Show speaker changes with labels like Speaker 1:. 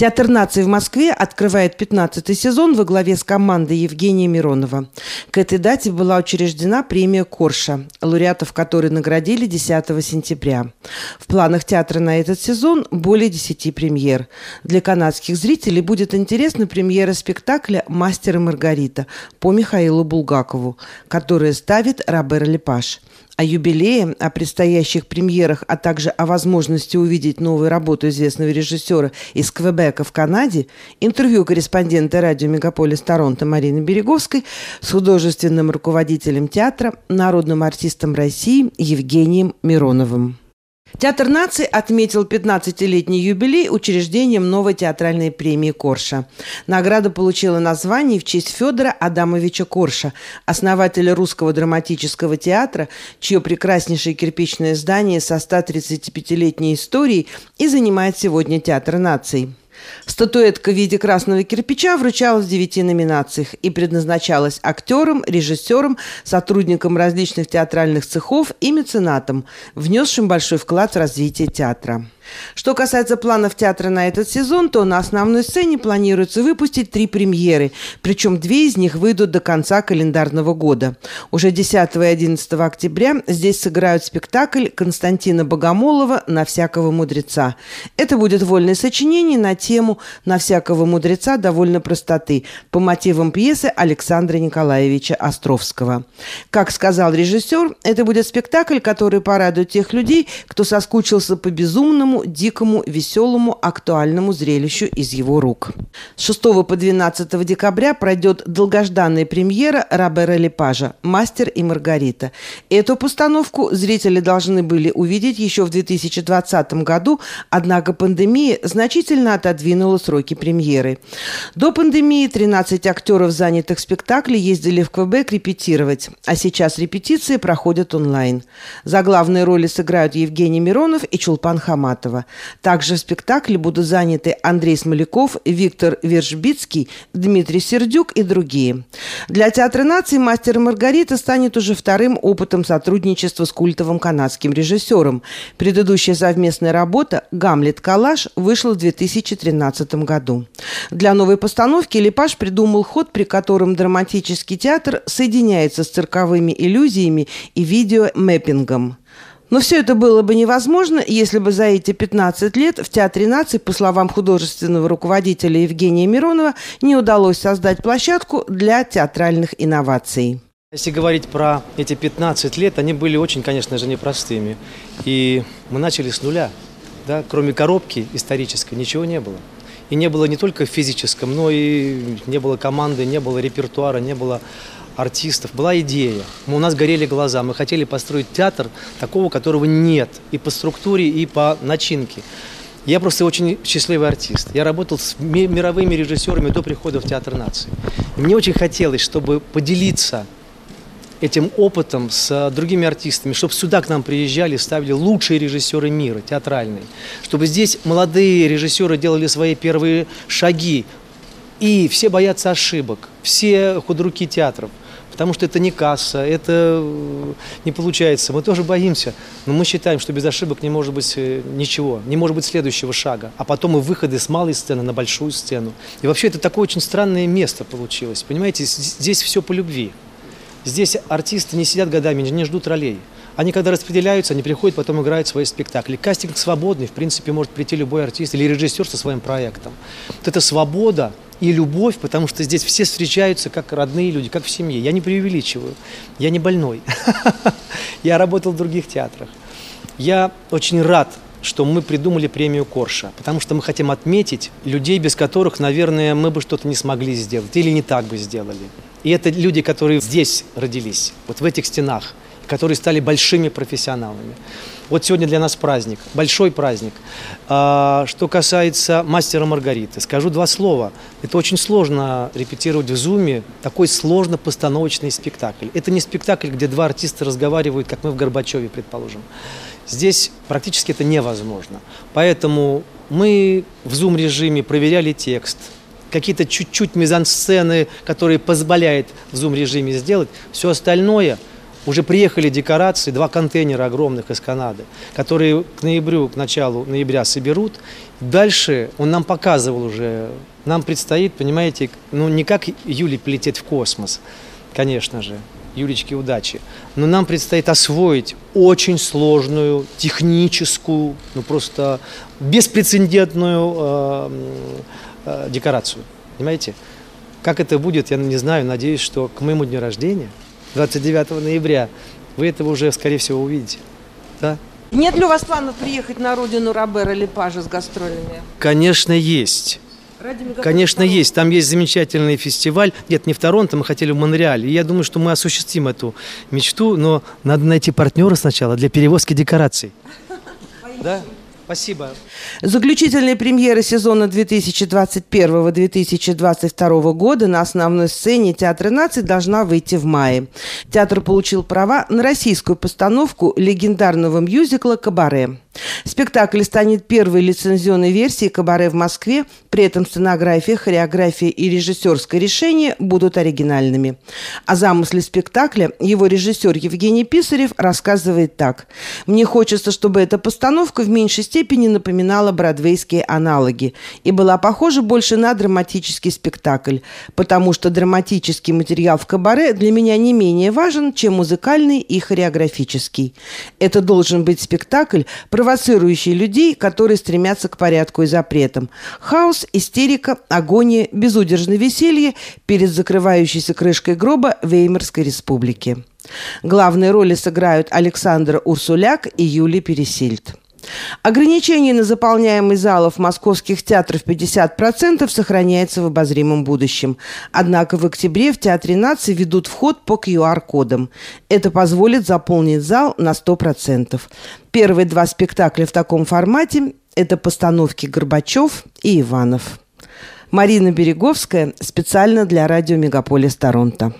Speaker 1: Театр нации в Москве открывает 15 сезон во главе с командой Евгения Миронова. К этой дате была учреждена премия «Корша», лауреатов которой наградили 10 сентября. В планах театра на этот сезон более 10 премьер. Для канадских зрителей будет интересна премьера спектакля «Мастер и Маргарита» по Михаилу Булгакову, которую ставит Робер Лепаш. О юбилее, о предстоящих премьерах, а также о возможности увидеть новую работу известного режиссера из Квебека в Канаде, интервью корреспондента радио «Мегаполис Торонто» Марины Береговской с художественным руководителем театра, народным артистом России Евгением Мироновым. Театр нации отметил 15-летний юбилей учреждением новой театральной премии «Корша». Награда получила название в честь Федора Адамовича Корша, основателя русского драматического театра, чье прекраснейшее кирпичное здание со 135-летней историей и занимает сегодня Театр наций. Статуэтка в виде красного кирпича вручалась в девяти номинациях и предназначалась актерам, режиссерам, сотрудникам различных театральных цехов и меценатам, внесшим большой вклад в развитие театра. Что касается планов театра на этот сезон, то на основной сцене планируется выпустить три премьеры, причем две из них выйдут до конца календарного года. Уже 10 и 11 октября здесь сыграют спектакль Константина Богомолова «На всякого мудреца». Это будет вольное сочинение на тему «На всякого мудреца» довольно простоты по мотивам пьесы Александра Николаевича Островского. Как сказал режиссер, это будет спектакль, который порадует тех людей, кто соскучился по безумному, дикому, веселому, актуальному зрелищу из его рук. С 6 по 12 декабря пройдет долгожданная премьера Робера Лепажа «Мастер и Маргарита». Эту постановку зрители должны были увидеть еще в 2020 году, однако пандемия значительно отодвинула сроки премьеры. До пандемии 13 актеров занятых в спектакле ездили в Квебек репетировать, а сейчас репетиции проходят онлайн. За главные роли сыграют Евгений Миронов и Чулпан Хаматов. Лермонтова. Также в спектакле будут заняты Андрей Смоляков, Виктор Вержбицкий, Дмитрий Сердюк и другие. Для Театра нации «Мастер и Маргарита» станет уже вторым опытом сотрудничества с культовым канадским режиссером. Предыдущая совместная работа «Гамлет Калаш» вышла в 2013 году. Для новой постановки Лепаш придумал ход, при котором драматический театр соединяется с цирковыми иллюзиями и видеомэппингом. Но все это было бы невозможно, если бы за эти 15 лет в Театре наций, по словам художественного руководителя Евгения Миронова, не удалось создать площадку для театральных инноваций.
Speaker 2: Если говорить про эти 15 лет, они были очень, конечно же, непростыми. И мы начали с нуля. Да? Кроме коробки исторической ничего не было. И не было не только в физическом, но и не было команды, не было репертуара, не было артистов, была идея. Мы, у нас горели глаза, мы хотели построить театр такого, которого нет и по структуре, и по начинке. Я просто очень счастливый артист. Я работал с мировыми режиссерами до прихода в Театр нации. И мне очень хотелось, чтобы поделиться этим опытом с другими артистами, чтобы сюда к нам приезжали, ставили лучшие режиссеры мира, театральные, чтобы здесь молодые режиссеры делали свои первые шаги, и все боятся ошибок, все худруки театров потому что это не касса, это э, не получается. Мы тоже боимся, но мы считаем, что без ошибок не может быть э, ничего, не может быть следующего шага. А потом и выходы с малой сцены на большую сцену. И вообще это такое очень странное место получилось. Понимаете, здесь все по любви. Здесь артисты не сидят годами, не ждут ролей. Они когда распределяются, они приходят, потом играют свои спектакли. Кастинг свободный, в принципе, может прийти любой артист или режиссер со своим проектом. Вот эта свобода и любовь, потому что здесь все встречаются как родные люди, как в семье. Я не преувеличиваю, я не больной. Я работал в других театрах. Я очень рад, что мы придумали премию Корша, потому что мы хотим отметить людей, без которых, наверное, мы бы что-то не смогли сделать или не так бы сделали. И это люди, которые здесь родились, вот в этих стенах которые стали большими профессионалами. Вот сегодня для нас праздник, большой праздник. А, что касается «Мастера Маргариты», скажу два слова. Это очень сложно репетировать в зуме такой сложно постановочный спектакль. Это не спектакль, где два артиста разговаривают, как мы в Горбачеве, предположим. Здесь практически это невозможно. Поэтому мы в зум-режиме проверяли текст, какие-то чуть-чуть мизансцены, которые позволяет в зум-режиме сделать. Все остальное – Уже приехали декорации, два контейнера огромных из Канады, которые к ноябрю, к началу ноября соберут. Дальше он нам показывал уже, нам предстоит, понимаете, ну не как Юле полететь в космос, конечно же, Юлечке удачи. Но нам предстоит освоить очень сложную, техническую, ну просто беспрецедентную э, э, декорацию. Понимаете? Как это будет, я не знаю. Надеюсь, что к моему дню рождения, 29 ноября, вы это уже, скорее всего, увидите. Да?
Speaker 1: Нет ли у вас планов приехать на родину Робера Лепажа с гастролями?
Speaker 2: Конечно, есть. Конечно, есть. Там есть замечательный фестиваль. Нет, не в Торонто, мы хотели в Монреале. И я думаю, что мы осуществим эту мечту, но надо найти партнера сначала для перевозки декораций. Да? Спасибо.
Speaker 1: Заключительная премьера сезона 2021-2022 года на основной сцене Театра наций должна выйти в мае. Театр получил права на российскую постановку легендарного мюзикла «Кабаре». Спектакль станет первой лицензионной версией «Кабаре» в Москве, при этом сценография, хореография и режиссерское решение будут оригинальными. О замысле спектакля его режиссер Евгений Писарев рассказывает так. «Мне хочется, чтобы эта постановка в меньшей степени напоминала бродвейские аналоги и была похожа больше на драматический спектакль, потому что драматический материал в «Кабаре» для меня не менее важен, чем музыкальный и хореографический. Это должен быть спектакль, провоцирующий людей, которые стремятся к порядку и запретам. Хаос, истерика, агония, безудержное веселье перед закрывающейся крышкой гроба Веймарской республики. Главные роли сыграют Александр Урсуляк и Юлия Пересильд. Ограничение на заполняемость залов московских театров 50% сохраняется в обозримом будущем. Однако в октябре в Театре нации ведут вход по QR-кодам. Это позволит заполнить зал на 100%. Первые два спектакля в таком формате – это постановки Горбачев и Иванов. Марина Береговская специально для радио «Мегаполис Торонто».